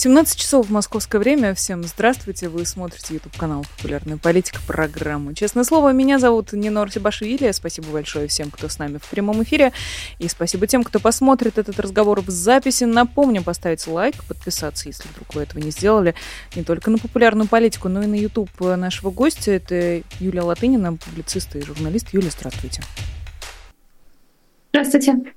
17 часов в московское время. Всем здравствуйте. Вы смотрите YouTube канал «Популярная политика» программу. Честное слово, меня зовут Нинор Сибашвили. Спасибо большое всем, кто с нами в прямом эфире. И спасибо тем, кто посмотрит этот разговор в записи. Напомню, поставить лайк, подписаться, если вдруг вы этого не сделали, не только на «Популярную политику», но и на YouTube нашего гостя. Это Юлия Латынина, публицист и журналист. Юлия, здравствуйте. Здравствуйте.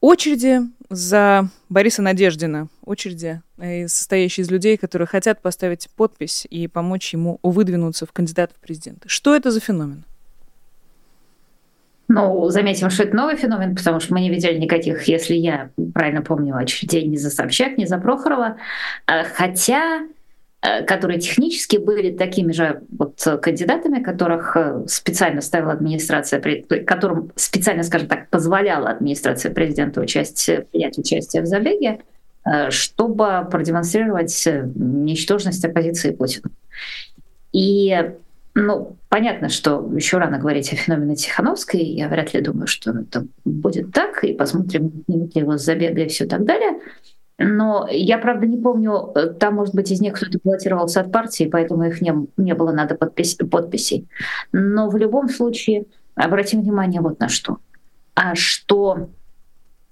Очереди за Бориса Надеждина. Очереди, э, состоящие из людей, которые хотят поставить подпись и помочь ему выдвинуться в кандидат в президенты. Что это за феномен? Ну, заметим, что это новый феномен, потому что мы не видели никаких, если я правильно помню, очередей ни за Собчак, ни за Прохорова. А, хотя Э, которые технически были такими же вот кандидатами, которых э, специально ставила администрация, которым специально, скажем так, позволяла администрация президента участие, принять участие в забеге, э, чтобы продемонстрировать ничтожность оппозиции Путину. И ну, понятно, что еще рано говорить о феномене Тихановской. Я вряд ли думаю, что это будет так. И посмотрим, снимут ли его с забега и все так далее. Но я, правда, не помню, э, там, может быть, из них кто-то баллотировался от партии, поэтому их не, не было надо подпись, подписей. Но в любом случае, обратим внимание вот на что. А что,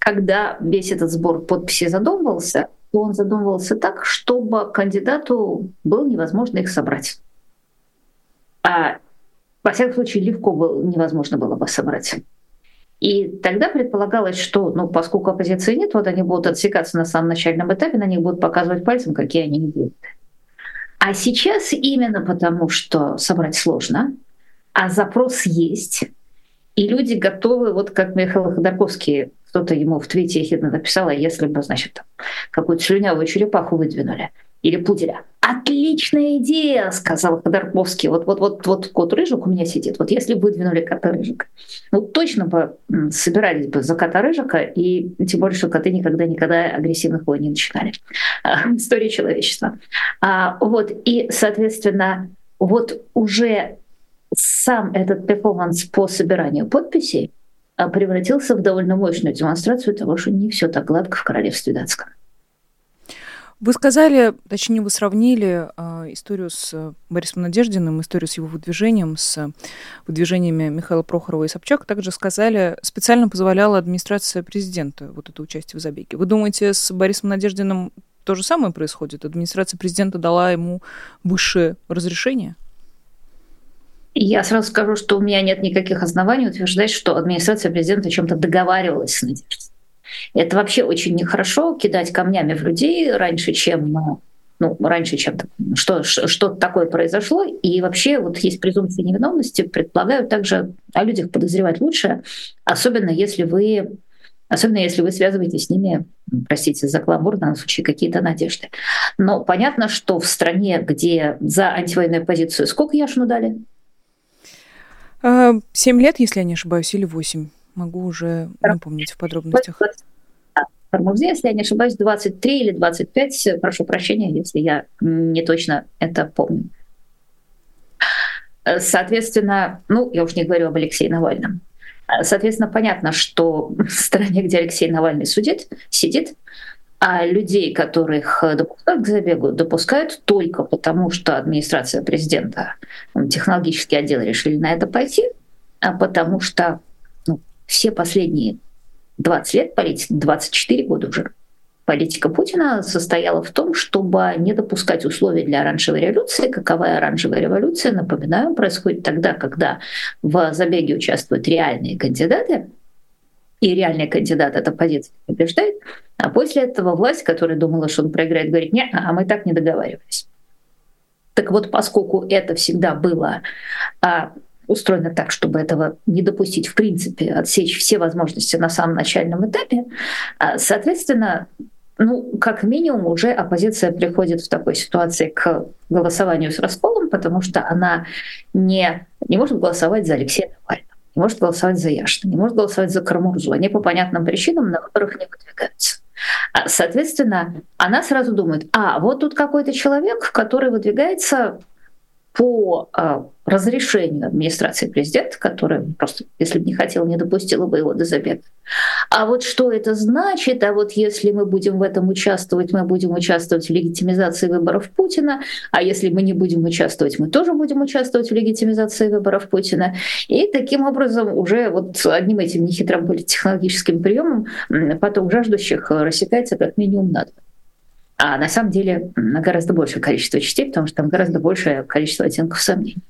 когда весь этот сбор подписей задумывался, то он задумывался так, чтобы кандидату было невозможно их собрать. А, во всяком случае, легко было, невозможно было бы собрать. И тогда предполагалось, что, ну, поскольку оппозиции нет, вот они будут отсекаться на самом начальном этапе, на них будут показывать пальцем, какие они идиоты. А сейчас именно потому, что собрать сложно, а запрос есть, и люди готовы, вот как Михаил Ходорковский, кто-то ему в твите ехидно написал, а если бы, значит, какую-то слюнявую черепаху выдвинули – или пуделя. Отличная идея, сказал Ходорковский. Вот, вот, вот, вот кот рыжик у меня сидит. Вот если бы выдвинули кота рыжика, ну точно бы собирались бы за кота рыжика, и тем более, что коты никогда никогда агрессивных войн не начинали. А, история человечества. А, вот, и, соответственно, вот уже сам этот перформанс по собиранию подписей а, превратился в довольно мощную демонстрацию того, что не все так гладко в королевстве датском. Вы сказали, точнее, вы сравнили э, историю с Борисом Надеждиным, историю с его выдвижением, с выдвижениями Михаила Прохорова и Собчак. Также сказали, специально позволяла администрация президента вот это участие в забеге. Вы думаете, с Борисом Надеждиным то же самое происходит? Администрация президента дала ему высшее разрешение? Я сразу скажу, что у меня нет никаких оснований утверждать, что администрация президента чем-то договаривалась с Надеждой. Это вообще очень нехорошо кидать камнями в людей раньше, чем ну, раньше, чем что, что такое произошло. И вообще вот есть презумпция невиновности. Предполагаю также о людях подозревать лучше, особенно если вы Особенно если вы связываете с ними, простите за кламур, в данном случае какие-то надежды. Но понятно, что в стране, где за антивоенную позицию сколько Яшину дали? А, семь лет, если я не ошибаюсь, или восемь могу уже не помнить в подробностях. Формузе, если я не ошибаюсь, 23 или 25. Прошу прощения, если я не точно это помню. Соответственно, ну, я уж не говорю об Алексее Навальном. Соответственно, понятно, что в стране, где Алексей Навальный судит, сидит, а людей, которых допускают к забегу, допускают только потому, что администрация президента, технологический отдел решили на это пойти, а потому что все последние 20 лет политики, 24 года уже, политика Путина состояла в том, чтобы не допускать условий для оранжевой революции. Каковая оранжевая революция, напоминаю, происходит тогда, когда в забеге участвуют реальные кандидаты, и реальный кандидат от оппозиции побеждает, а после этого власть, которая думала, что он проиграет, говорит, нет, а мы так не договаривались. Так вот, поскольку это всегда было а, устроена так, чтобы этого не допустить, в принципе, отсечь все возможности на самом начальном этапе. А, соответственно, ну, как минимум, уже оппозиция приходит в такой ситуации к голосованию с расколом, потому что она не, не может голосовать за Алексея Навального. не может голосовать за Яшина, не может голосовать за Кармурзу. Они по понятным причинам на выборах не выдвигаются. А, соответственно, она сразу думает, а вот тут какой-то человек, который выдвигается по а, разрешению администрации президента, которая просто, если бы не хотела, не допустила бы его до забега. А вот что это значит? А вот если мы будем в этом участвовать, мы будем участвовать в легитимизации выборов Путина, а если мы не будем участвовать, мы тоже будем участвовать в легитимизации выборов Путина. И таким образом уже вот одним этим нехитрым политтехнологическим приемом поток жаждущих рассекается как минимум на два а на самом деле на гораздо большее количество частей, потому что там гораздо большее количество оттенков сомнений.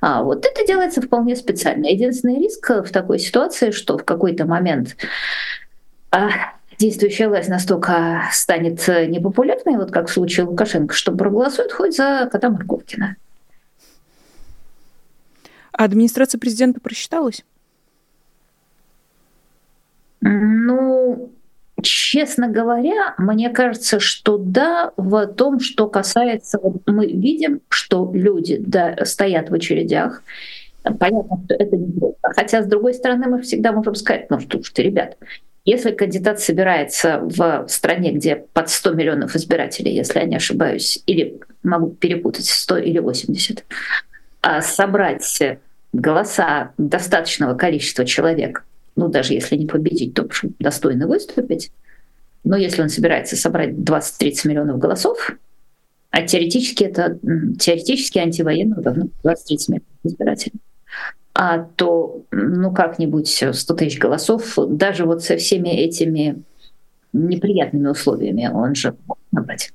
А вот это делается вполне специально. Единственный риск в такой ситуации, что в какой-то момент а, действующая власть настолько станет непопулярной, вот как в случае Лукашенко, что проголосует хоть за кота Марковкина. А администрация президента просчиталась? Ну, Честно говоря, мне кажется, что да, в том, что касается, вот мы видим, что люди да, стоят в очередях, понятно, что это не просто. Хотя, с другой стороны, мы всегда можем сказать, ну что ж ты, ребят, если кандидат собирается в стране, где под 100 миллионов избирателей, если я не ошибаюсь, или могу перепутать 100 или 80, а собрать голоса достаточного количества человек ну, даже если не победить, то достойно выступить. Но если он собирается собрать 20-30 миллионов голосов, а теоретически это теоретически антивоенных давно 20-30 миллионов избирателей, а то ну как-нибудь 100 тысяч голосов, даже вот со всеми этими неприятными условиями он же мог набрать.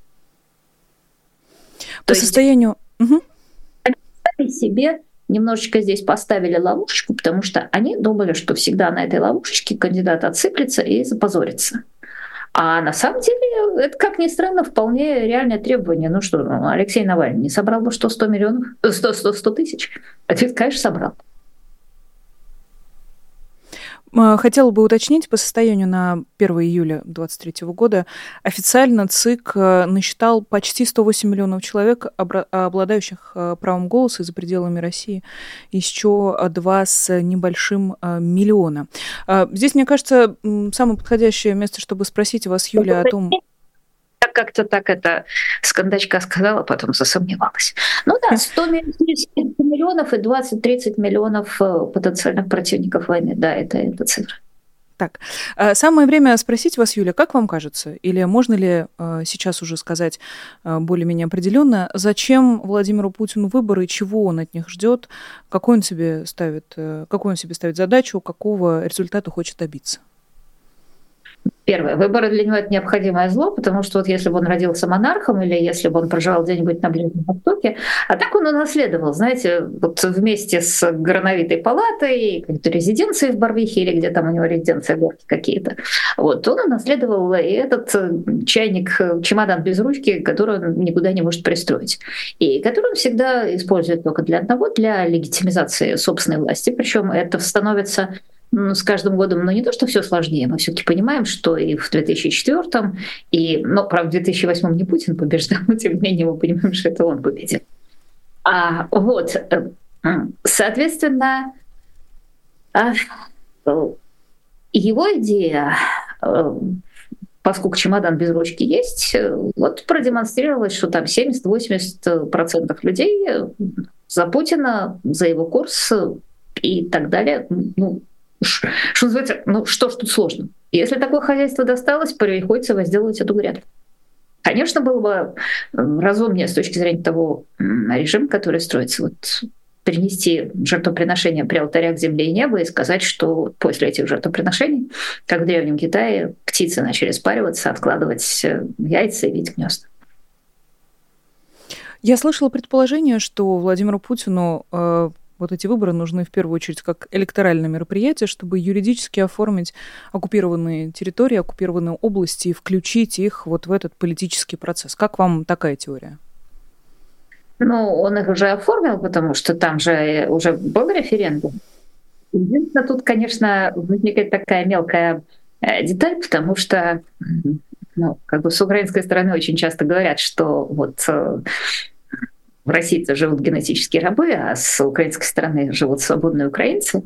По то состоянию... Есть, угу. себе немножечко здесь поставили ловушечку, потому что они думали, что всегда на этой ловушечке кандидат отсыплется и запозорится. А на самом деле, это, как ни странно, вполне реальное требование. Ну что, ну, Алексей Навальный не собрал бы что, 100 миллионов? 100, 100, 100 тысяч? Ответ, конечно, собрал. Э, хотела бы уточнить, по состоянию на 1 июля 2023 года официально ЦИК э, насчитал почти 108 миллионов человек, обладающих э, правом голоса за пределами России, еще два с небольшим миллиона. Здесь, мне кажется, самое подходящее место, чтобы спросить вас, Юля, о том как-то так это с кондачка сказала, потом засомневалась. Ну да, 100 миллионов и 20-30 миллионов э, потенциальных противников войны. Да, это, это цифра. Так, э, самое время спросить вас, Юля, как вам кажется, или можно ли э, сейчас уже сказать более-менее определенно, зачем Владимиру Путину выборы, чего он от них ждет, какой он себе ставит, какой он себе ставит задачу, какого результата хочет добиться? Первое. Выборы для него — это необходимое зло, потому что вот если бы он родился монархом или если бы он проживал где-нибудь на Ближнем Востоке, а так он унаследовал, знаете, вот вместе с Грановитой палатой, какой-то резиденцией в Барвихе или где там у него резиденция горки какие-то. Вот он унаследовал и этот э, чайник, э, чемодан без ручки, который он никуда не может пристроить. И который он всегда использует только для одного, для легитимизации собственной власти. Причем это становится с каждым годом, ну не то, что все сложнее, мы все-таки понимаем, что и в 2004, и, ну, правда, в 2008 не Путин побеждал, но тем не менее мы понимаем, что это он победил. А, вот, э, соответственно, а, его идея, э, поскольку чемодан без ручки есть, вот продемонстрировалось, что там 70-80% людей за Путина, за его курс и так далее, ну, что называется, ну что ж тут сложно? Если такое хозяйство досталось, приходится возделывать эту грядку. Конечно, было бы разумнее с точки зрения того режима, который строится, вот принести жертвоприношение при алтарях земли и неба и сказать, что после этих жертвоприношений, как в Древнем Китае, птицы начали спариваться, откладывать э, яйца и видеть гнезда. Я слышала предположение, что Владимиру Путину э, вот эти выборы нужны в первую очередь как электоральное мероприятие, чтобы юридически оформить оккупированные территории, оккупированные области и включить их вот в этот политический процесс. Как вам такая теория? Ну, он их уже оформил, потому что там же уже был референдум. Единственное, тут, конечно, возникает такая мелкая э, деталь, потому что ну, как бы с украинской стороны очень часто говорят, что вот э, России-то живут генетические рабы, а с украинской стороны живут свободные украинцы.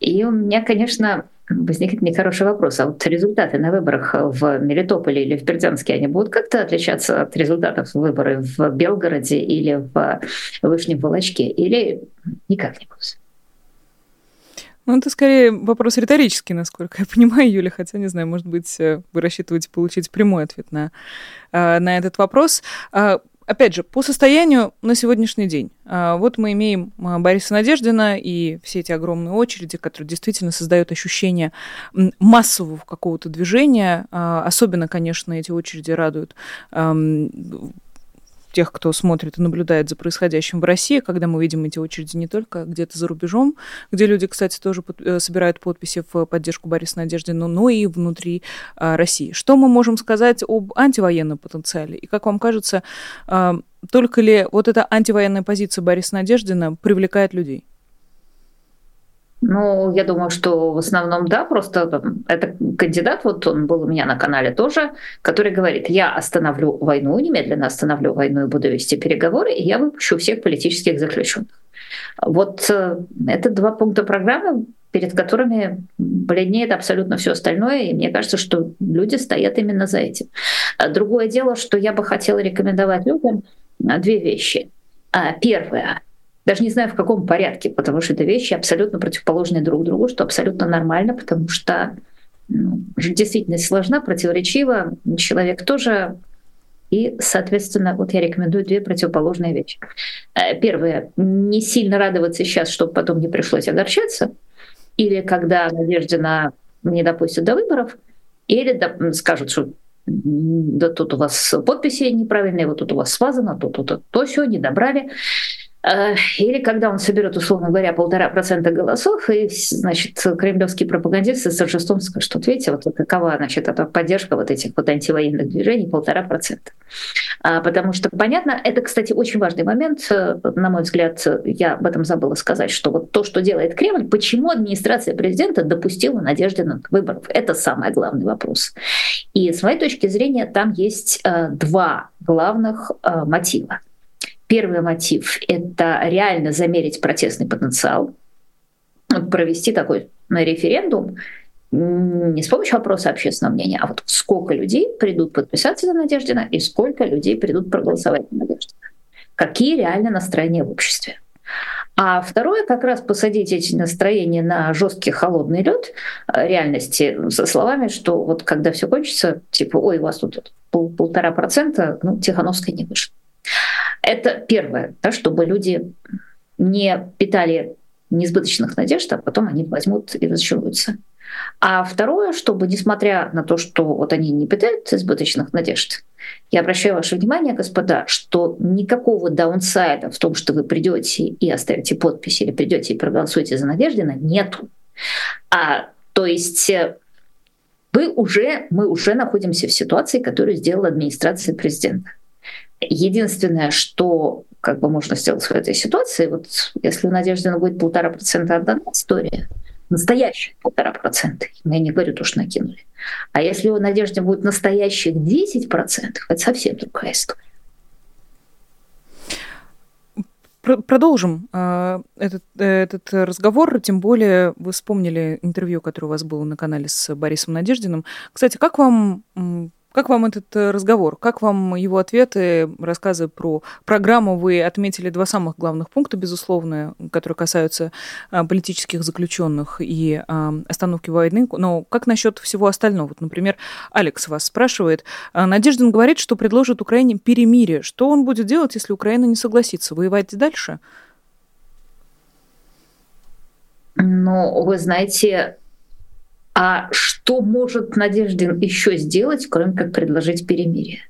И у меня, конечно, возникнет нехороший вопрос. А вот результаты на выборах в Мелитополе или в Бердянске, они будут как-то отличаться от результатов выборов в Белгороде или в Вышнем Волочке? Или никак не будут? Ну, это скорее вопрос риторический, насколько я понимаю, Юля, хотя, не знаю, может быть, э, вы рассчитываете получить прямой ответ на, э, на этот вопрос. А, опять же, по состоянию на сегодняшний день. А, вот мы имеем а, Бориса Надеждина и все эти огромные очереди, которые действительно создают ощущение массового какого-то движения. Особенно, конечно, эти очереди радуют тех, кто смотрит и наблюдает за происходящим в России, когда мы видим эти очереди не только где-то за рубежом, где люди, кстати, тоже под, э, собирают подписи в поддержку Бориса Надеждина, но и внутри а, России. Что мы можем сказать об антивоенном потенциале? И как вам кажется, а, только ли вот эта антивоенная позиция Бориса Надеждина привлекает людей? Ну, я думаю, что в основном да, просто это кандидат, вот он был у меня на канале тоже, который говорит, я остановлю войну, немедленно остановлю войну и буду вести переговоры, и я выпущу всех политических заключенных. Вот э, это два пункта программы, перед которыми бледнеет абсолютно все остальное, и мне кажется, что люди стоят именно за этим. Другое дело, что я бы хотела рекомендовать людям две вещи. А, первое даже не знаю в каком порядке, потому что это вещи абсолютно противоположные друг другу, что абсолютно нормально, потому что ну, действительность сложна, противоречива, человек тоже. И, соответственно, вот я рекомендую две противоположные вещи. Э, первое, не сильно радоваться сейчас, чтобы потом не пришлось огорчаться, или когда Надеждина не допустят до выборов, или скажут, что да тут у вас подписи неправильные, вот тут у вас смазано, тут, тут, тут то все, не добрали. Э, или когда он соберет, условно говоря, полтора процента голосов, и, значит, кремлевские пропагандисты с торжеством скажут, что, видите, вот какова, значит, эта поддержка вот этих вот антивоенных движений, полтора процента. А, потому что, понятно, это, кстати, очень важный момент, э, на мой взгляд, я об этом забыла сказать, что вот то, что делает Кремль, почему администрация президента допустила надежды на выборов, это самый главный вопрос. И с моей точки зрения там есть э, два главных мотива. Первый мотив — это реально замерить протестный потенциал, провести такой референдум не с помощью вопроса общественного мнения, а вот сколько людей придут подписаться за Надеждина и сколько людей придут проголосовать за Надеждина. Какие реально настроения в обществе. А второе, как раз посадить эти настроения на жесткий холодный лед э, реальности со словами, что вот когда все кончится, типа, ой, у вас тут пол, полтора процента, ну, Тихановская не вышла. Это первое, да, чтобы люди не питали несбыточных надежд, а потом они возьмут и разочаруются. А второе, чтобы, несмотря на то, что вот они не питают избыточных надежд, я обращаю ваше внимание, господа, что никакого даунсайда в том, что вы придете и оставите подпись или придете и проголосуете за Надеждина, нету. А, то есть э, вы уже, мы уже находимся в ситуации, которую сделала администрация президента. Единственное, что как бы можно сделать в этой ситуации, вот если у Надеждина будет полтора процента отдана история, настоящих полтора процента, я не говорю то, что накинули. А если у Надежды будет настоящих 10 процентов, это совсем другая история. Продолжим э, этот, этот разговор, тем более вы вспомнили интервью, которое у вас было на канале с Борисом Надеждиным. Кстати, как вам как вам этот э, разговор? Как вам его ответы, рассказы про программу? Вы отметили два самых главных пункта, безусловно, которые касаются а, политических заключенных и а, остановки войны. Но как насчет всего остального? Вот, например, Алекс вас спрашивает. А, Надеждин говорит, что предложит Украине перемирие. Что он будет делать, если Украина не согласится? Воевать дальше? Ну, вы знаете, а что может Надеждин еще сделать, кроме как предложить перемирие?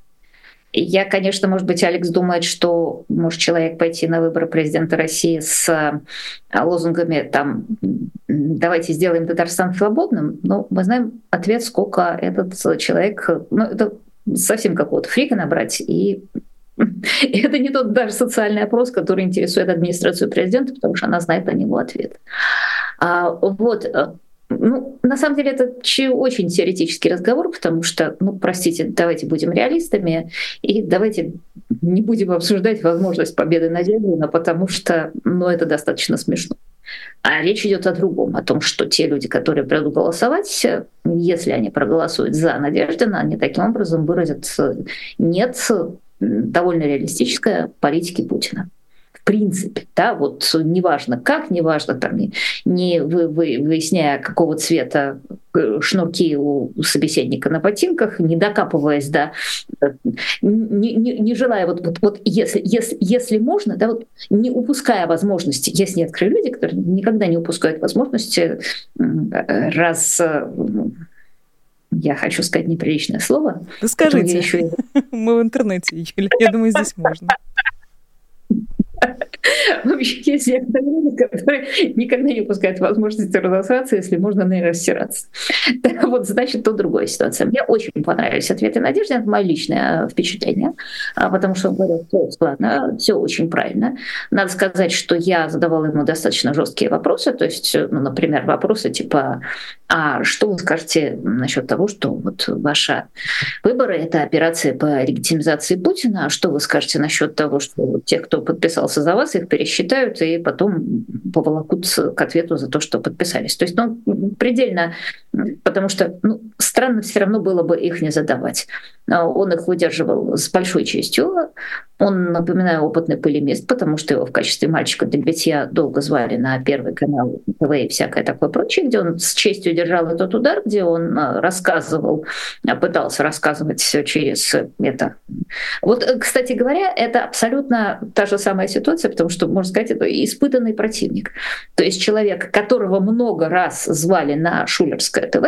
Я, конечно, может быть, Алекс думает, что может человек пойти на выборы президента России с э, лозунгами там «давайте сделаем Татарстан свободным», но мы знаем ответ, сколько этот человек, ну это совсем какого-то фрика набрать, и это не тот даже социальный опрос, который интересует администрацию президента, потому что она знает на него ответ. А, вот, э, ну, на самом деле это очень теоретический разговор, потому что, ну, простите, давайте будем реалистами и давайте не будем обсуждать возможность победы Надеждина, потому что ну, это достаточно смешно. А речь идет о другом, о том, что те люди, которые придут голосовать, если они проголосуют за Надеждина, они таким образом выразят нет довольно реалистической политики Путина принципе, да, вот неважно как, неважно там, не, не вы, вы, выясняя, какого цвета э, шнурки у собеседника на ботинках, не докапываясь, да, не, не, не желая, вот, вот, вот если, если, если можно, да, вот не упуская возможности, есть некоторые люди, которые никогда не упускают возможности раз э, я хочу сказать неприличное слово. Да скажите, еще... мы в интернете, Юля, я думаю, здесь можно. Вообще есть некоторые которые никогда не упускают возможности разосраться, если можно на растираться. вот, значит, то другая ситуация. Мне очень понравились ответы Надежды, это мое личное впечатление, а, потому что он говорил, все складно, все очень правильно. Надо сказать, что я задавала ему достаточно жесткие вопросы, то есть, ну, например, вопросы типа, а что вы скажете насчет того, что вот ваши выборы — это операция по легитимизации Путина, а что вы скажете насчет того, что те, кто подписался за вас, их пересчитают и потом поволокут к ответу за то, что подписались. То есть, ну, предельно, потому что ну, странно все равно было бы их не задавать. Он их выдерживал с большой честью. Он, напоминаю, опытный пылемист, потому что его в качестве мальчика для битья долго звали на первый канал ТВ и всякое такое прочее, где он с честью держал этот удар, где он а, рассказывал, а, пытался рассказывать все через это. Вот, э, кстати говоря, это абсолютно та же самая ситуация, потому что, можно сказать, это испытанный противник. То есть человек, которого много раз звали на Шулерское ТВ,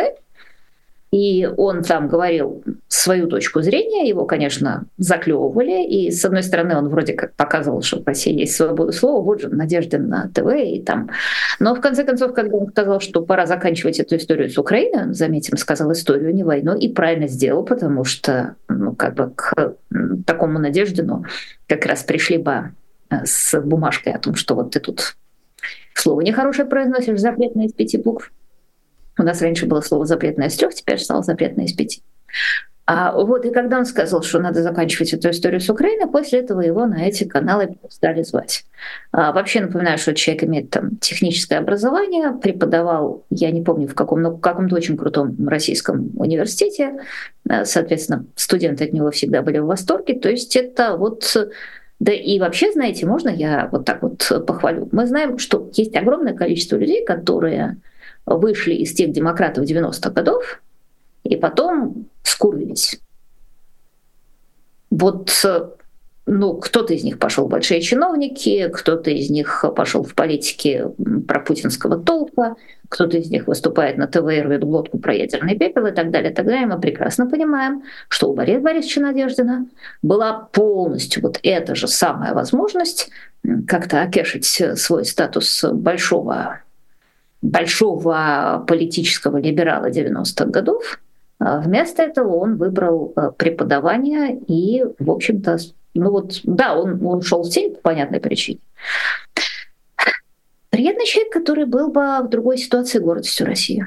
и он там говорил свою точку зрения, его, конечно, заклевывали. И, с одной стороны, он вроде как показывал, что в России есть свобода слова, вот же Надежда на ТВ и там. Но в конце концов, когда он сказал, что пора заканчивать эту историю с Украиной, он, заметим, сказал историю, не войну, и правильно сделал, потому что, ну, как бы к такому Надеждину как раз пришли бы э, с бумажкой о том, что вот ты тут слово нехорошее произносишь, запретное из пяти букв. У нас раньше было слово запретное из трех, теперь стало запретное из пяти. А вот и когда он сказал, что надо заканчивать эту историю с Украиной, после этого его на эти каналы стали звать. А, вообще напоминаю, что человек имеет там техническое образование, преподавал, я не помню в каком, но в каком-то очень крутом российском университете. А, соответственно, студенты от него всегда были в восторге. То есть это вот да и вообще, знаете, можно я вот так вот похвалю? Мы знаем, что есть огромное количество людей, которые вышли из тех демократов 90-х годов и потом скурились. Вот ну, кто-то из них пошел в большие чиновники, кто-то из них пошел в политике про путинского толка, кто-то из них выступает на ТВ и рвет глотку про ядерный пепел и так далее, далее. Мы прекрасно понимаем, что у Бориса Борисовича Надеждина была полностью вот эта же самая возможность как-то окешить свой статус большого большого политического либерала 90-х годов. А вместо этого он выбрал э, преподавание и, в общем-то, ну вот, да, он, он ушел в тень по понятной причине. Приятный человек, который был бы в другой ситуации гордостью России.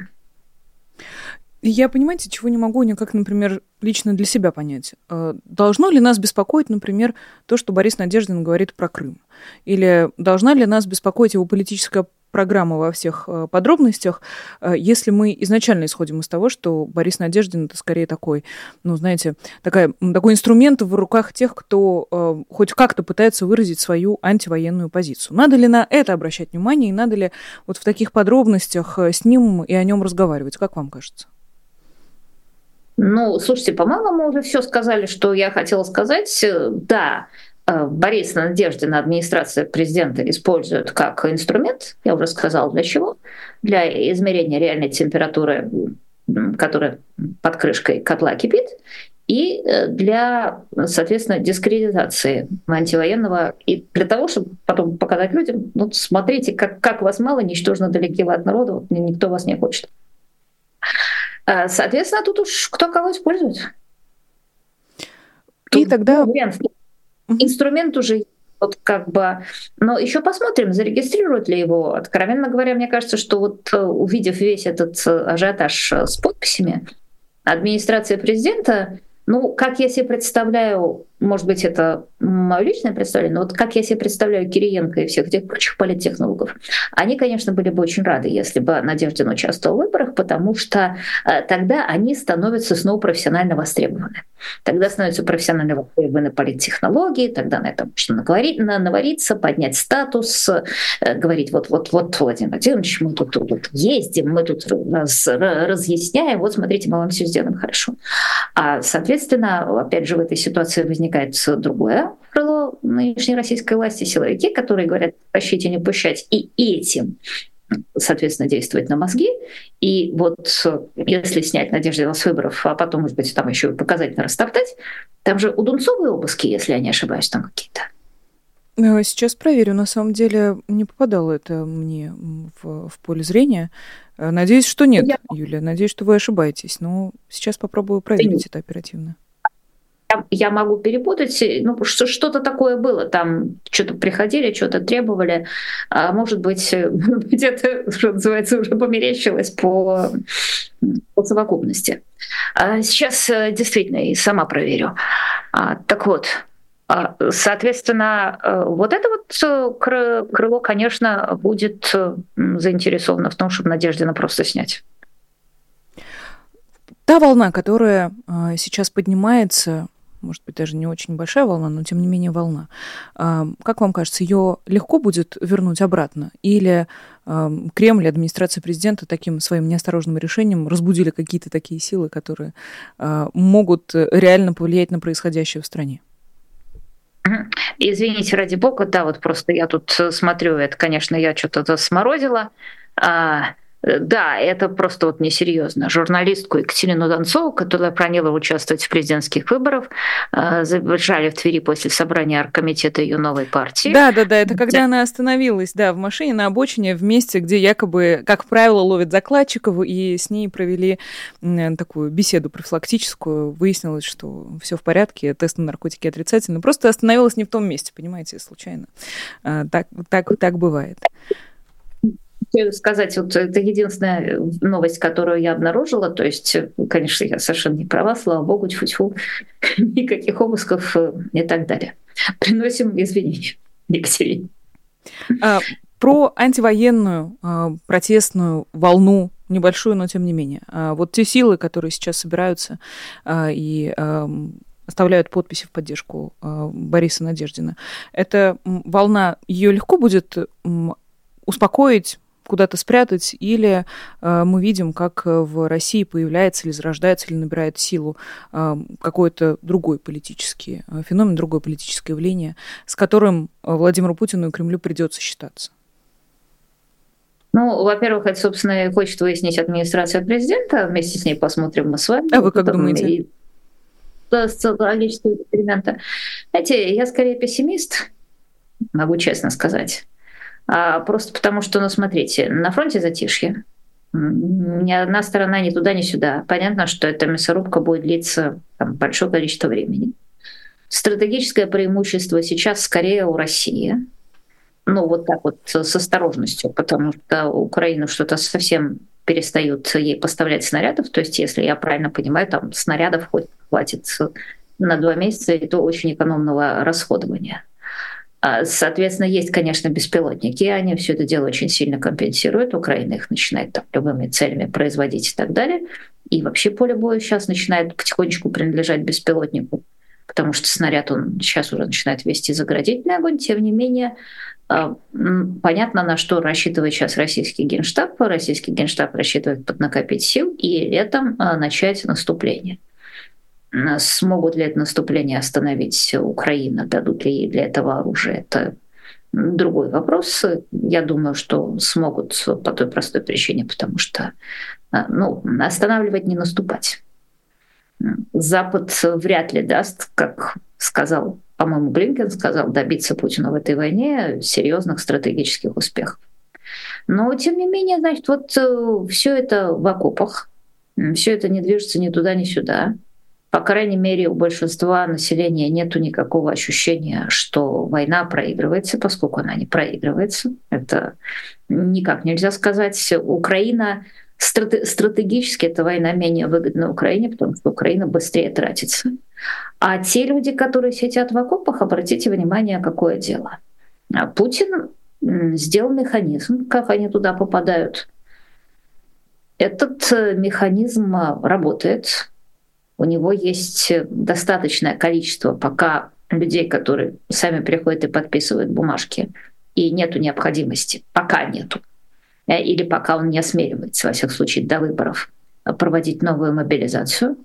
Я, понимаете, чего не могу никак, например, лично для себя понять. Э, должно ли нас беспокоить, например, то, что Борис Надеждин говорит про Крым? Или должна ли нас беспокоить его политическая программы во всех э, подробностях, э, если мы изначально исходим из того, что Борис Надеждин это скорее такой, ну, знаете, такая, такой инструмент в руках тех, кто э, хоть как-то пытается выразить свою антивоенную позицию. Надо ли на это обращать внимание и надо ли вот в таких подробностях с ним и о нем разговаривать, как вам кажется? Ну, слушайте, по-моему, уже все сказали, что я хотела сказать. Да, Э, Борис Надеждина администрация президента использует как инструмент, я уже сказал для чего, для измерения реальной температуры, которая под крышкой котла кипит, и э, для, соответственно, дискредитации антивоенного, и для того, чтобы потом показать людям, ну, смотрите, как, как вас мало, ничтожно далеки вы от народа, вот, никто вас не хочет. Э, соответственно, тут уж кто кого использует. И тут тогда... Вариант Инструмент уже вот как бы, но еще посмотрим, зарегистрируют ли его. Откровенно говоря, мне кажется, что вот э, увидев весь этот э, ажиотаж э, с подписями, администрация президента, ну, как я себе представляю, может быть, это мое личное представление, но вот как я себе представляю Кириенко и всех этих прочих политтехнологов, они, конечно, были бы очень рады, если бы Надеждин участвовал в выборах, потому что тогда они становятся снова профессионально востребованы. Тогда становятся профессионально востребованы политтехнологии, тогда на это можно наговорить, на, навариться, поднять статус, э, говорить, вот-вот-вот, Владимир Владимирович, мы тут, тут ездим, мы тут раз, разъясняем, вот смотрите, мы вам все сделаем хорошо. А, соответственно, опять же, в этой ситуации возникает другое крыло нынешней российской власти, силовики, которые говорят, прощите, не пущать, и этим соответственно, действовать на мозги. И вот если снять Надежду с выборов, а потом, может быть, там еще показательно растоптать, там же у Дунцовой обыски, если я не ошибаюсь, там какие-то. Э, сейчас проверю. На самом деле не попадало это мне в, в поле зрения. Э, надеюсь, что нет, я... Юлия. Надеюсь, что вы ошибаетесь. Но сейчас попробую проверить это оперативно я могу перепутать, ну, что-то такое было, там что-то приходили, что-то требовали, а может быть, где-то, что называется, уже померещилось по, по совокупности. А сейчас э, действительно и сама проверю. А, так вот, а, соответственно, э, вот это вот э, крыло, конечно, будет заинтересовано в том, чтобы Надеждина просто снять. Та волна, которая сейчас поднимается может быть, даже не очень большая волна, но тем не менее волна. Как вам кажется, ее легко будет вернуть обратно? Или Кремль, администрация президента таким своим неосторожным решением разбудили какие-то такие силы, которые а, могут реально повлиять на происходящее в стране? Извините, ради бога, да, вот просто я тут смотрю, это, конечно, я что-то сморозила. А, Э, да, это просто вот несерьезно. Журналистку Екатерину Донцову, которая планировала участвовать в президентских выборах, э, задержали в Твери после собрания оргкомитета ее новой партии. Да, да, да, это когда она остановилась, да, в машине на обочине в месте, где якобы, как правило, ловят закладчиков, и с ней провели такую беседу профилактическую. Выяснилось, что все в порядке, тест на наркотики отрицательный. Просто остановилась не в том месте, понимаете, случайно. Э, так, так, так бывает сказать, вот это единственная новость, которую я обнаружила. То есть, конечно, я совершенно не права, слава богу, тьфу-тьфу, никаких обысков э, и так далее. Приносим извинения Екатерине. А, про антивоенную а, протестную волну небольшую, но тем не менее. А, вот те силы, которые сейчас собираются и оставляют подписи в поддержку Бориса Надеждина. Эта волна, ее легко будет успокоить, куда-то спрятать, или э, мы видим, как в России появляется или зарождается, или набирает силу э, какой-то другой политический э, феномен, другое политическое явление, с которым э, Владимиру Путину и Кремлю придется считаться. Ну, во-первых, это, собственно, хочет выяснить администрация президента. Вместе с ней посмотрим мы с вами. А вы как думаете? И социологического эксперимента. Знаете, я скорее пессимист, могу честно сказать. А, просто потому что, ну, смотрите, на фронте затишье. Ни одна сторона ни туда, ни сюда. Понятно, что эта мясорубка будет длиться там, большое количество времени. Стратегическое преимущество сейчас скорее у России. Ну, вот так вот с осторожностью, потому что Украина что-то совсем перестают ей поставлять снарядов. То есть, если я правильно понимаю, там снарядов хоть хватит на два месяца, и то очень экономного расходования. А, соответственно, есть, конечно, беспилотники, они все это дело очень сильно компенсируют. Украина их начинает там, любыми целями производить и так далее. И вообще поле боя сейчас начинает потихонечку принадлежать беспилотнику, потому что снаряд он сейчас уже начинает вести заградительный огонь. Тем не менее, а, понятно, на что рассчитывает сейчас российский генштаб. Российский генштаб рассчитывает поднакопить сил и летом а, начать наступление. Смогут ли это наступление остановить Украина, дадут ли ей для этого оружие, это другой вопрос. Я думаю, что смогут по той простой причине, потому что а, ну, останавливать не наступать. Запад вряд ли даст, как сказал, по-моему, Блинкен сказал, добиться Путина в этой войне серьезных стратегических успехов. Но, тем не менее, значит, вот э, все это в окопах, все это не движется ни туда, ни сюда по крайней мере, у большинства населения нет никакого ощущения, что война проигрывается, поскольку она не проигрывается. Это никак нельзя сказать. Украина стратегически эта война менее выгодна Украине, потому что Украина быстрее тратится. А те люди, которые сидят в окопах, обратите внимание, какое дело. А Путин сделал механизм, как они туда попадают. Этот э, механизм а, работает. У него есть достаточное количество пока людей, которые сами приходят и подписывают бумажки, и нету необходимости, пока нету, э, или пока он не осмеливается, во всяком случае, до выборов проводить новую мобилизацию.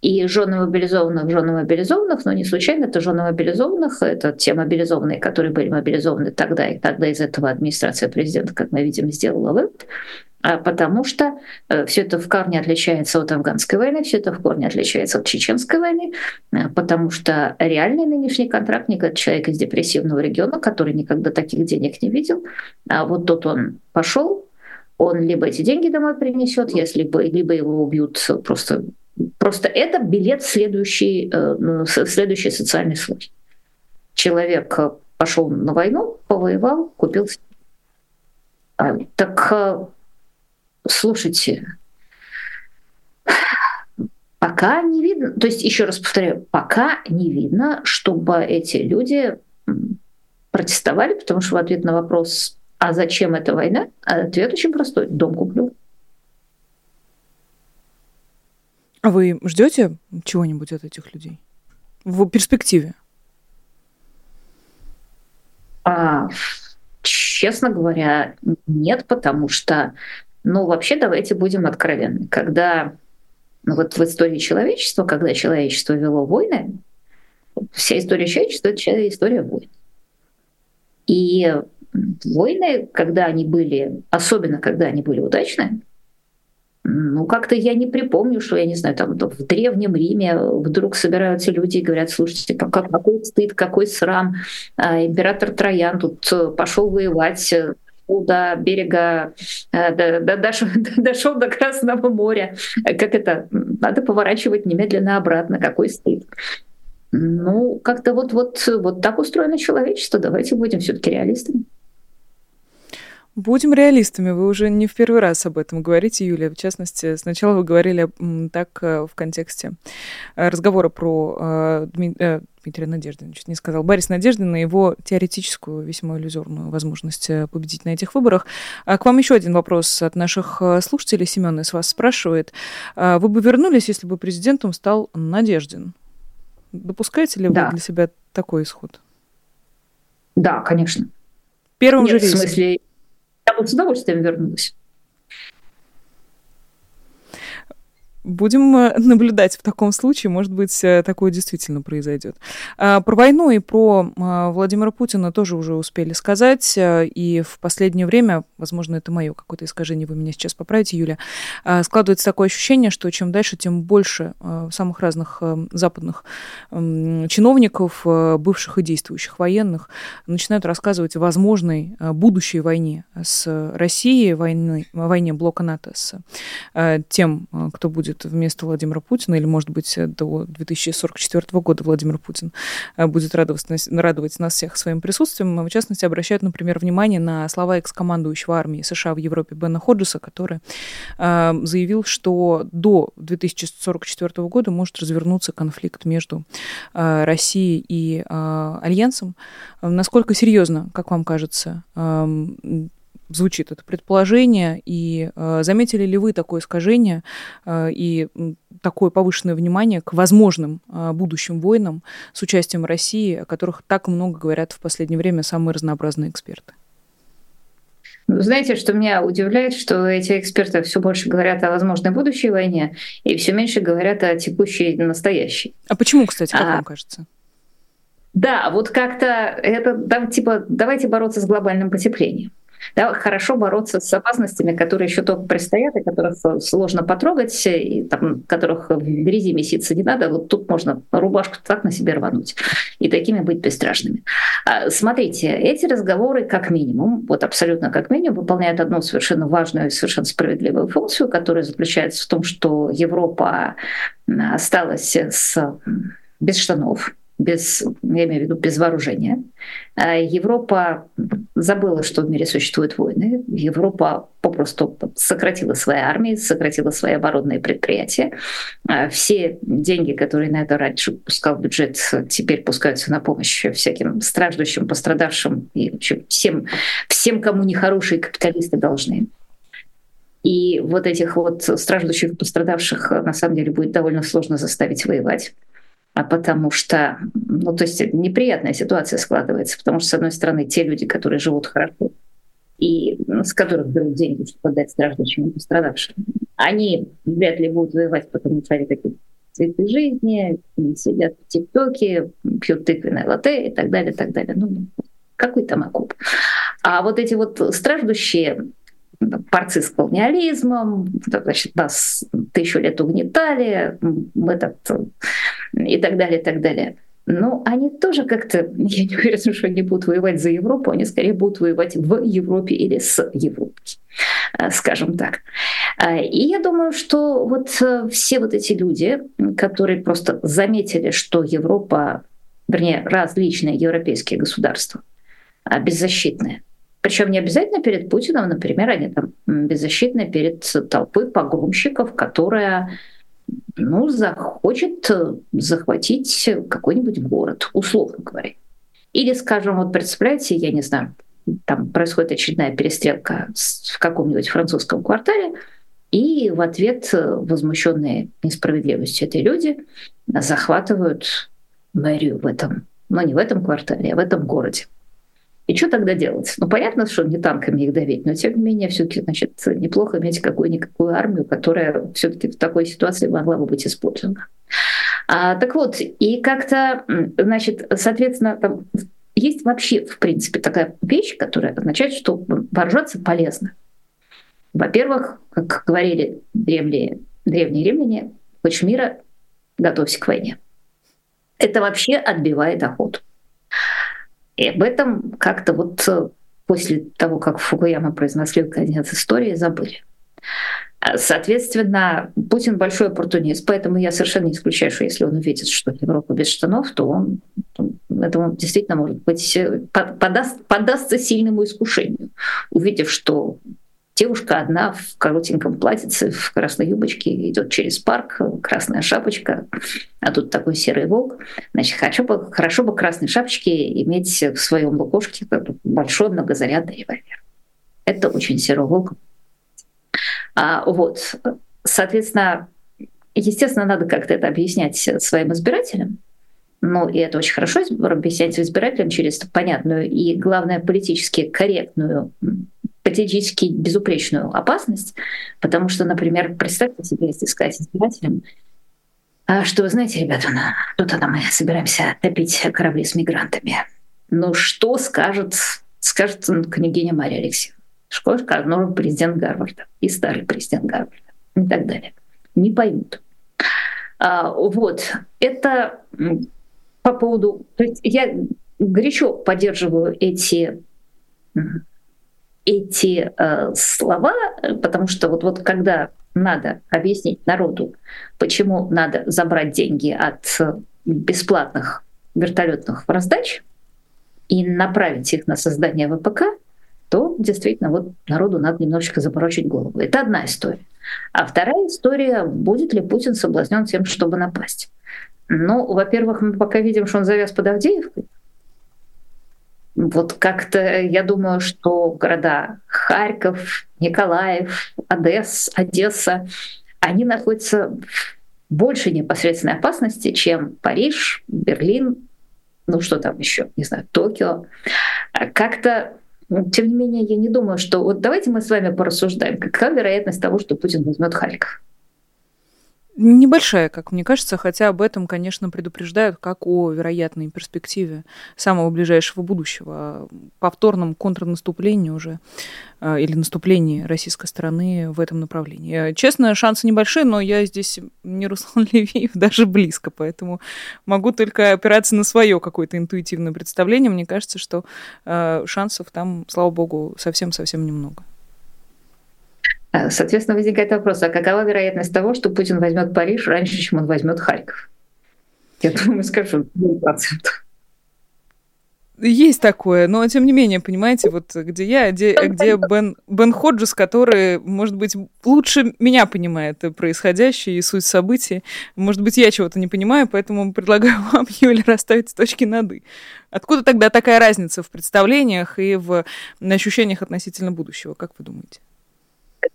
И жены мобилизованных, жены мобилизованных, но не случайно это жены мобилизованных, это те мобилизованные, которые были мобилизованы тогда, и тогда из этого администрация президента, как мы видим, сделала вывод, потому что э, все это в корне отличается от афганской войны, все это в корне отличается от чеченской войны, э, потому что реальный нынешний контрактник — это человек из депрессивного региона, который никогда таких денег не видел, а вот тут он пошел, он либо эти деньги домой принесет, если бы, либо его убьют просто Просто это билет в следующий, э, ну, в следующий социальный слой. Человек пошел на войну, повоевал, купил. А, так слушайте, пока не видно, то есть еще раз повторяю, пока не видно, чтобы эти люди протестовали, потому что в ответ на вопрос, а зачем эта война, ответ очень простой: дом куплю. А вы ждете чего-нибудь от этих людей в перспективе? А, честно говоря, нет, потому что, ну, вообще, давайте будем откровенны. Когда ну, вот в истории человечества, когда человечество вело войны, вся история человечества — это история войн. И войны, когда они были, особенно когда они были удачные, ну, как-то я не припомню, что, я не знаю, там в Древнем Риме вдруг собираются люди и говорят, слушайте, какой стыд, какой срам. А, император Троян тут э, пошел воевать э, до берега, э, до, до, дошел, дошел до Красного моря. Как это? Надо поворачивать немедленно обратно. Какой стыд. Ну, как-то вот, вот, вот так устроено человечество. Давайте будем все-таки реалистами. Будем реалистами. Вы уже не в первый раз об этом говорите, Юлия. В частности, сначала вы говорили так э, в контексте э, разговора про Дмитрия Надеждина, чуть не сказал, Борис Надеждин и его теоретическую, весьма иллюзорную возможность победить на этих выборах. А к вам еще один вопрос от наших слушателей. Семен из вас спрашивает. Вы бы вернулись, если бы президентом стал Надеждин? Допускаете ли да. вы для себя такой исход? Да, конечно. Первым Нет, же рейсом? в смысле, я бы с удовольствием вернулась. Будем э, наблюдать в таком случае, может быть, э, такое действительно произойдет. А, про войну и про а, Владимира Путина тоже уже успели сказать, э, и в последнее время, возможно, это мое какое-то искажение, вы меня сейчас поправите, Юля, а, складывается такое ощущение, что чем дальше, тем больше самых разных западных чиновников, бывших и действующих военных, начинают рассказывать о возможной будущей войне с Россией, войны, войне блока НАТО с тем, кто будет будет вместо Владимира Путина, или, может быть, до 2044 года Владимир Путин э, будет радовать радовать нас всех своим присутствием. В частности, обращают, например, внимание на слова экс-командующего армии США в Европе Бена Ходжеса, который э, заявил, что до 2044 года может развернуться конфликт между э, Россией и э, Альянсом. Насколько серьезно, как вам кажется, э, звучит это предположение, и э, заметили ли вы такое искажение э, и такое повышенное внимание к возможным э, будущим войнам с участием России, о которых так много говорят в последнее время самые разнообразные эксперты? Ну, знаете, что меня удивляет, что эти эксперты все больше говорят о возможной будущей войне и все меньше говорят о текущей настоящей. А почему, кстати, как а, вам кажется? Да, вот как-то это там, типа давайте бороться с глобальным потеплением. Да, хорошо бороться с опасностями, которые еще только предстоят, и которых сложно потрогать, и там, которых в грязи меситься не надо. Вот тут можно рубашку так на себе рвануть и такими быть бесстрашными. А, смотрите, эти разговоры как минимум, вот абсолютно как минимум, выполняют одну совершенно важную и совершенно справедливую функцию, которая заключается в том, что Европа осталась с без штанов, без я имею в виду без вооружения. А Европа забыла, что в мире существуют войны. Европа попросту сократила свои армии, сократила свои оборонные предприятия. А все деньги, которые на это раньше пускал бюджет, теперь пускаются на помощь всяким страждущим, пострадавшим и вообще всем, всем, кому нехорошие капиталисты должны. И вот этих вот страждущих, пострадавших на самом деле будет довольно сложно заставить воевать. А потому что, ну, то есть неприятная ситуация складывается, потому что, с одной стороны, те люди, которые живут хорошо, и ну, с которых берут деньги, чтобы отдать страждущим пострадавшим, они вряд ли будут воевать, потому что они такие цветы жизни, сидят в ТикТоке, пьют тыквенное латте и так далее, и так далее. Ну, какой там окуп. А вот эти вот страждущие, борцы с колониализмом, значит, нас тысячу лет угнетали, этот, и так далее, и так далее. Но они тоже как-то, я не уверена, что они будут воевать за Европу, они скорее будут воевать в Европе или с Европой, э, скажем так. Э, и я думаю, что вот э, все вот эти люди, которые просто заметили, что Европа, вернее, различные европейские государства беззащитные, причем не обязательно перед Путиным, например, они там беззащитны перед толпой погромщиков, которая ну, захочет захватить какой-нибудь город, условно говоря. Или, скажем, вот представляете, я не знаю, там происходит очередная перестрелка в каком-нибудь французском квартале, и в ответ возмущенные несправедливостью эти люди захватывают мэрию в этом, но не в этом квартале, а в этом городе. И что тогда делать? Ну, понятно, что не танками их давить, но тем не менее, все-таки, значит, неплохо иметь какую-никакую армию, которая все-таки в такой ситуации могла бы быть использована. А, так вот, и как-то, значит, соответственно, там есть вообще, в принципе, такая вещь, которая означает, что вооружаться полезно. Во-первых, как говорили древние, древние римляне, хочешь мира, готовься к войне. Это вообще отбивает охоту. И об этом как-то вот э, после того, как Фукуяма произносил конец истории, забыли. А, соответственно, Путин большой оппортунист, поэтому я совершенно не исключаю, что если он увидит, что Европа без штанов, то он этому действительно может быть э, подаст, подастся сильному искушению, увидев, что Девушка одна в коротеньком платьице, в красной юбочке, идет через парк, красная шапочка, а тут такой серый волк. Значит, хочу бы, хорошо бы красной шапочке иметь в своем лукошке большой многозарядный револьвер. Это очень серый волк. А, вот, соответственно, естественно, надо как-то это объяснять своим избирателям. Ну, и это очень хорошо объяснять избирателям через понятную и, главное, политически корректную категорически безупречную опасность, потому что, например, представьте себе, если сказать избирателям, «А что знаете, ребята, тут это мы собираемся топить корабли с мигрантами. Ну что скажет, скажет княгиня Мария Алексеевна? Что скажет новый президент Гарварда и старый президент Гарварда и так далее. Не поймут. А, вот. Это по поводу... То есть я горячо поддерживаю эти эти э, слова, потому что вот, вот когда надо объяснить народу, почему надо забрать деньги от бесплатных вертолетных раздач и направить их на создание ВПК, то действительно вот народу надо немножечко заморочить голову. Это одна история. А вторая история, будет ли Путин соблазнен тем, чтобы напасть. Ну, во-первых, мы пока видим, что он завяз под Авдеевкой, вот как-то я думаю, что города Харьков, Николаев, Одесс, Одесса, они находятся в большей непосредственной опасности, чем Париж, Берлин, ну что там еще, не знаю, Токио. А как-то, тем не менее, я не думаю, что... Вот давайте мы с вами порассуждаем, какая вероятность того, что Путин возьмет Харьков? Небольшая, как мне кажется, хотя об этом, конечно, предупреждают как о вероятной перспективе самого ближайшего будущего, повторном контрнаступлении уже э, или наступлении российской стороны в этом направлении. Честно, шансы небольшие, но я здесь не Руслан Левиев даже близко, поэтому могу только опираться на свое какое-то интуитивное представление. Мне кажется, что э, шансов там, слава богу, совсем-совсем немного. Э, соответственно, возникает вопрос, а какова вероятность того, что Путин возьмет Париж раньше, чем он возьмет Харьков? Я думаю, скажу 2%. Есть такое, но тем не менее, понимаете, вот где я, где, где Бен, Бен Ходжес, который, может быть, лучше меня понимает происходящее и суть событий. Может быть, я чего-то не понимаю, поэтому предлагаю вам, Юля, расставить точки над «и». Откуда тогда такая разница в представлениях и в ощущениях относительно будущего, как вы думаете?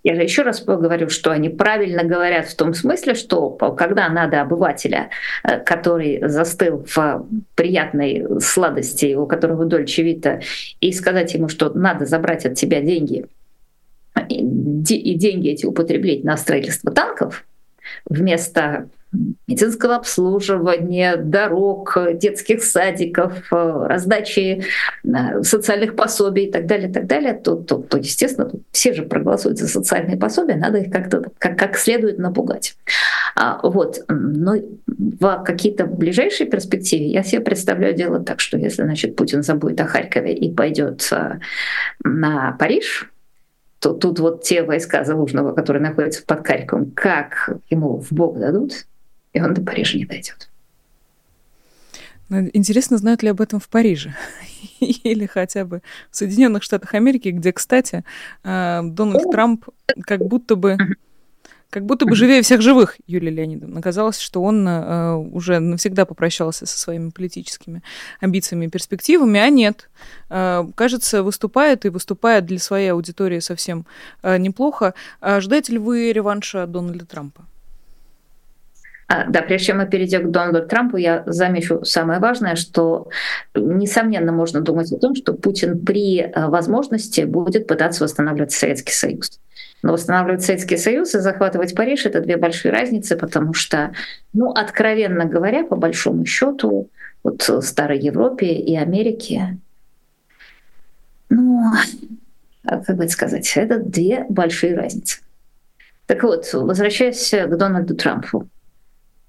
Я же еще раз говорю, что они правильно говорят в том смысле, что когда надо обывателя, э, который застыл в приятной сладости, у которого дольче вита, и сказать ему, что надо забрать от тебя деньги, и деньги эти употреблять на строительство танков, вместо медицинского обслуживания, дорог, детских садиков, э, раздачи э, социальных пособий и так далее, так далее, то, то, то естественно, все же проголосуют за социальные пособия, надо их как-то как, как следует напугать. А, вот. Но в какие-то ближайшие перспективе я себе представляю дело так, что если значит, Путин забудет о Харькове и пойдет э, на Париж, то тут вот те войска Залужного, которые находятся под Харьковом, как ему в бок дадут, и он до Парижа не дойдет. Ну, интересно, знают ли об этом в Париже или хотя бы в Соединенных Штатах Америки, где, кстати, э, Дональд Трамп как будто бы как будто бы живее всех живых, Юлия Леонидовна. Оказалось, что он э, уже навсегда попрощался со своими политическими амбициями и перспективами, а нет. Э, кажется, выступает и выступает для своей аудитории совсем э, неплохо. А ждаете ли вы реванша Дональда Трампа? А, да, прежде чем мы перейдем к Дональду Трампу, я замечу самое важное, что, несомненно, можно думать о том, что Путин при э, возможности будет пытаться восстанавливать Советский Союз. Но восстанавливать Советский Союз и захватывать Париж — это две большие разницы, потому что, ну, откровенно говоря, по большому счету, вот в Старой Европе и Америке, ну, а как бы сказать, это две большие разницы. Так вот, возвращаясь к Дональду Трампу.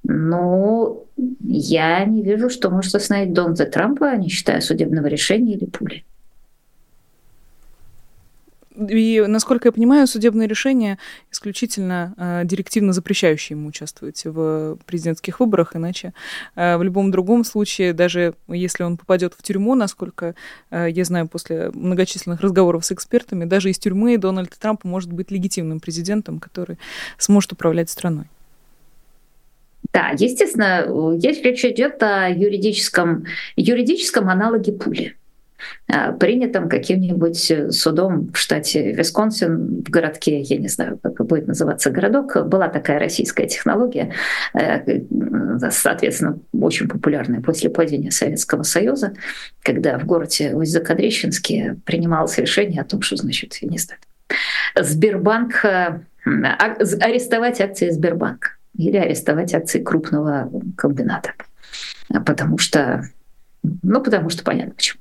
Ну, я не вижу, что может остановить Дональда Трампа, не считая судебного решения или пули. И, насколько я понимаю, судебное решение исключительно э, директивно запрещающее ему участвовать в президентских выборах, иначе э, в любом другом случае, даже если он попадет в тюрьму, насколько э, я знаю после многочисленных разговоров с экспертами, даже из тюрьмы Дональд Трамп может быть легитимным президентом, который сможет управлять страной. Да, естественно, здесь речь идет о юридическом, юридическом аналоге пули а, принятом каким-нибудь судом в штате Висконсин, в городке, я не знаю, как будет называться городок, была такая российская технология, э, соответственно, очень популярная после падения Советского Союза, когда в городе Усть-Закадрищенске принималось решение о том, что, значит, не знаю, Сбербанк, э, а, арестовать акции Сбербанка или арестовать акции крупного комбината. Потому что, ну, потому что понятно почему.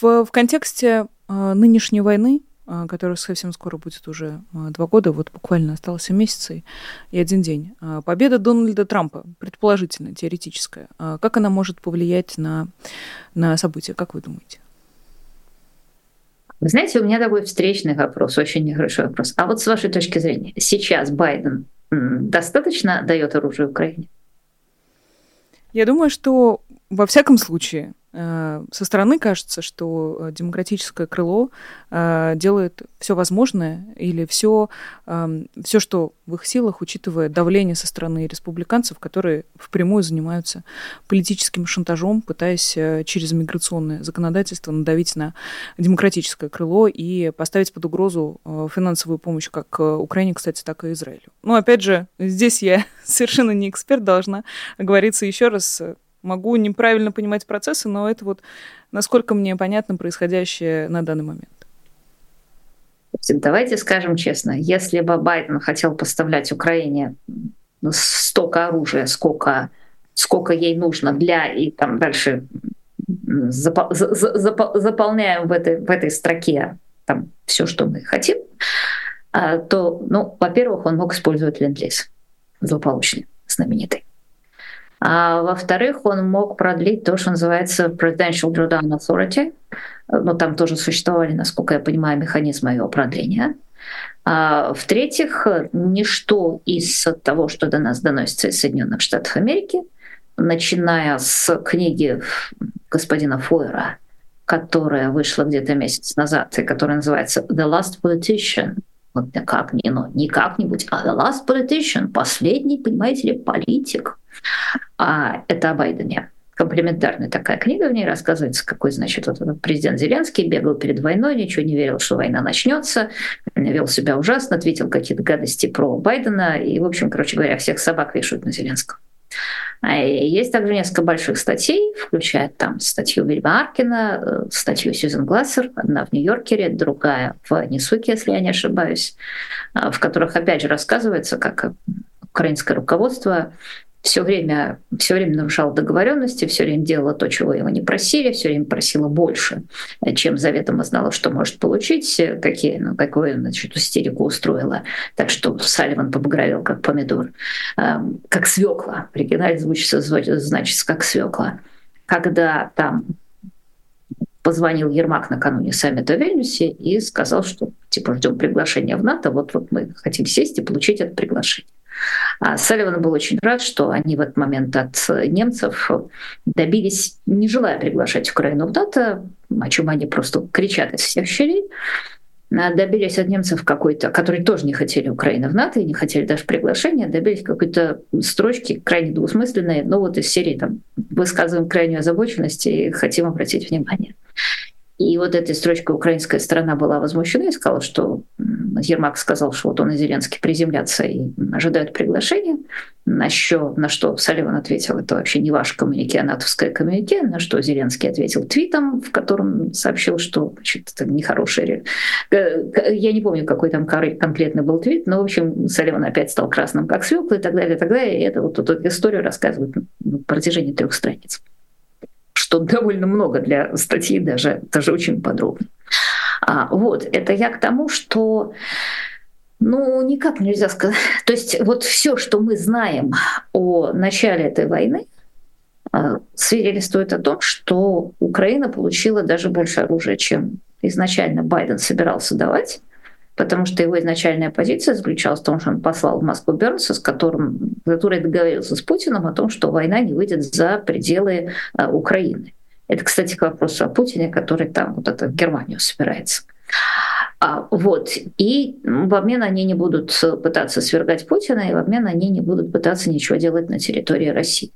В, в контексте э, нынешней войны, э, которая совсем скоро будет уже э, два года, вот буквально осталось месяц и один день, э, победа Дональда Трампа, предположительно, теоретическая, э, как она может повлиять на, на события, как вы думаете? Вы знаете, у меня такой встречный вопрос, очень нехороший вопрос. А вот с вашей точки зрения, сейчас Байден достаточно дает оружие Украине? Я думаю, что во всяком случае со стороны кажется, что э, демократическое крыло э, делает все возможное или все, эм, все, что в их силах, учитывая давление со стороны республиканцев, которые впрямую занимаются политическим шантажом, пытаясь через миграционное законодательство надавить на демократическое крыло и поставить под угрозу финансовую помощь как Украине, кстати, так и Израилю. Но опять же, здесь я совершенно не эксперт, должна говориться еще раз, Могу неправильно понимать процессы, но это вот насколько мне понятно происходящее на данный момент. Давайте скажем честно, если бы Байден хотел поставлять Украине столько оружия, сколько, сколько ей нужно для, и там дальше запол, запол, заполняем в этой, в этой строке там все, что мы хотим, а, то, ну, во-первых, он мог использовать ленд-лиз злополучный, знаменитый. А во-вторых, он мог продлить то, что называется Presidential Drawdown Authority. Но там тоже существовали, насколько я понимаю, механизмы его продления. А в-третьих, ничто из того, что до нас доносится из Соединенных Штатов Америки, начиная с книги господина Фойера, которая вышла где-то месяц назад и которая называется «The Last Politician», вот как не, ну, не как-нибудь, а The Last Politician, последний, понимаете ли, политик. А это о Байдене комплементарная такая книга, в ней рассказывается, какой, значит, вот президент Зеленский бегал перед войной, ничего не верил, что война начнется, вел себя ужасно, ответил какие-то гадости про Байдена, и, в общем, короче говоря, всех собак вешают на Зеленского. А есть также несколько больших статей, включая там статью Вильма Аркина, э, статью Сьюзен Глассер, одна в Нью-Йоркере, другая в Несуке, если я не ошибаюсь, э, в которых опять же рассказывается, как украинское руководство все время, все время нарушала договоренности, все время делала то, чего его не просили, все время просила больше, чем заведомо знала, что может получить, какие, ну, какую значит, истерику устроила. Так что Салливан побагровел, как помидор, эм, как свекла. В оригинале звучится, значит, как свекла. Когда там позвонил Ермак накануне саммита в Вильнюсе и сказал, что типа ждем приглашения в НАТО, вот-вот мы хотим сесть и получить это приглашение. А Салливан был очень рад, что они в этот момент от немцев добились, не желая приглашать Украину в НАТО, о чем они просто кричат из всех щелей, а добились от немцев какой-то, которые тоже не хотели Украины в НАТО и не хотели даже приглашения, добились какой-то строчки крайне двусмысленной, но вот из серии там высказываем крайнюю озабоченность и хотим обратить внимание. И вот этой строчкой украинская сторона была возмущена и сказала, что Ермак сказал, что вот он и Зеленский приземлятся и ожидают приглашения. На что, на что Салливан ответил, это вообще не ваш коммунике, а натовское коммунике. На что Зеленский ответил твитом, в котором сообщил, что значит, это нехороший... Я не помню, какой там конкретно был твит, но, в общем, Салливан опять стал красным, как свекла и так далее, и так далее. И это вот эту историю рассказывают на протяжении трех страниц что довольно много для статьи, даже, даже очень подробно. А, вот, это я к тому, что ну, никак нельзя сказать. То есть вот все, что мы знаем о начале этой войны, а, свидетельствует о том, что Украина получила даже больше оружия, чем изначально Байден собирался давать потому что его изначальная позиция заключалась в том, что он послал в Москву Бернса, с которым, который договорился с Путиным о том, что война не выйдет за пределы а, Украины. Это, кстати, к вопросу о Путине, который там вот это в Германию собирается. А, вот. И в обмен они не будут пытаться свергать Путина, и в обмен они не будут пытаться ничего делать на территории России.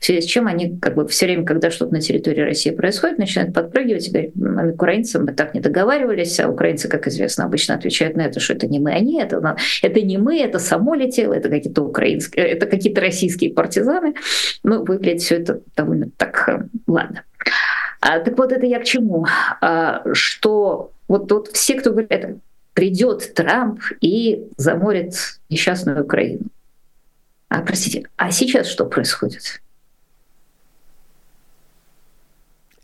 В связи с чем они как бы все время, когда что-то на территории России происходит, начинают подпрыгивать и говорить, мы украинцам мы так не договаривались, а украинцы, как известно, обычно отвечают на это, что это не мы, они, это, это не мы, это само летело, это какие-то украинские, это какие-то российские партизаны. Ну, выглядит все это довольно так, э, ладно. А, так вот это я к чему? А, что вот, тут все, кто говорит, придет Трамп и заморит несчастную Украину. А, простите, а сейчас что происходит?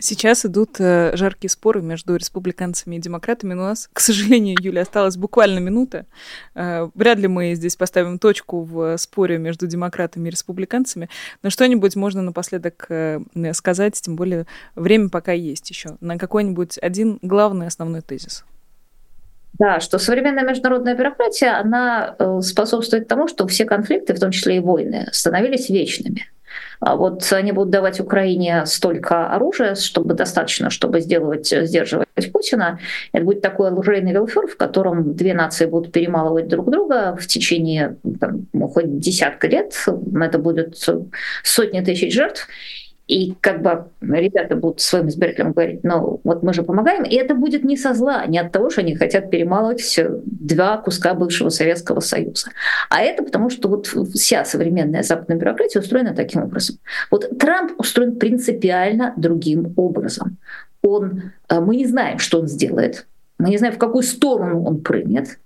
Сейчас идут э, жаркие споры между республиканцами и демократами, но у нас, к сожалению, Юля, осталась буквально минута. Э, вряд ли мы здесь поставим точку в споре между демократами и республиканцами, но что-нибудь можно напоследок э, сказать, тем более время пока есть еще, на какой-нибудь один главный основной тезис. Да, что современная международная бюрократия, она способствует тому, что все конфликты, в том числе и войны, становились вечными. А вот они будут давать Украине столько оружия, чтобы достаточно, чтобы сделать, сдерживать Путина. Это будет такой оружейный велфер, в котором две нации будут перемалывать друг друга в течение там, ну, хоть десятка лет. Это будет сотни тысяч жертв. И как бы ребята будут своим избирателям говорить, ну вот мы же помогаем, и это будет не со зла, не от того, что они хотят перемалывать два куска бывшего Советского Союза. А это потому, что вот вся современная западная бюрократия устроена таким образом. Вот Трамп устроен принципиально другим образом. Он, э, мы не знаем, что он сделает, мы не знаем, в какую сторону он прыгнет,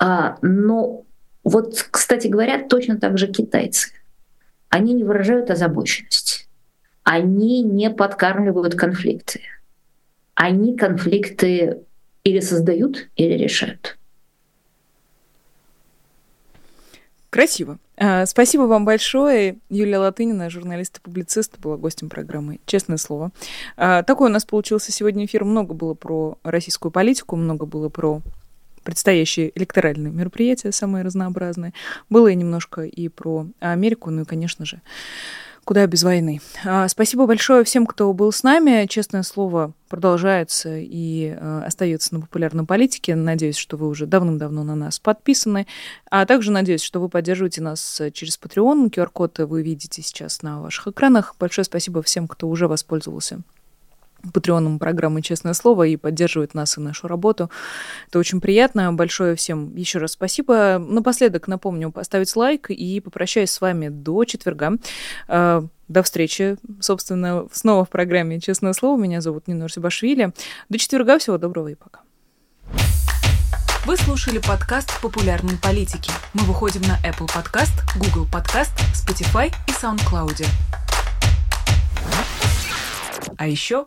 а, но вот, кстати говоря, точно так же китайцы. Они не выражают озабоченности они не подкармливают конфликты. Они конфликты или создают, или решают. Красиво. А, спасибо вам большое. Юлия Латынина, журналист и публицист, была гостем программы «Честное слово». А, такой у нас получился сегодня эфир. Много было про российскую политику, много было про предстоящие электоральные мероприятия, самые разнообразные. Было и немножко и про Америку, ну и, конечно же, Куда без войны. А, спасибо большое всем, кто был с нами. Честное слово, продолжается и э, остается на популярной политике. Надеюсь, что вы уже давным-давно на нас подписаны. А также надеюсь, что вы поддерживаете нас через Patreon. QR-код вы видите сейчас на ваших экранах. Большое спасибо всем, кто уже воспользовался патреоном программы «Честное слово» и поддерживает нас и нашу работу. Это очень приятно. Большое всем еще раз спасибо. Напоследок напомню поставить лайк и попрощаюсь с вами до четверга. Э, до встречи, собственно, снова в программе «Честное слово». Меня зовут Нина Арсибашвили. До четверга. Всего доброго и пока. Вы слушали подкаст «Популярной политики». Мы выходим на Apple Podcast, Google Podcast, Spotify и SoundCloud. А еще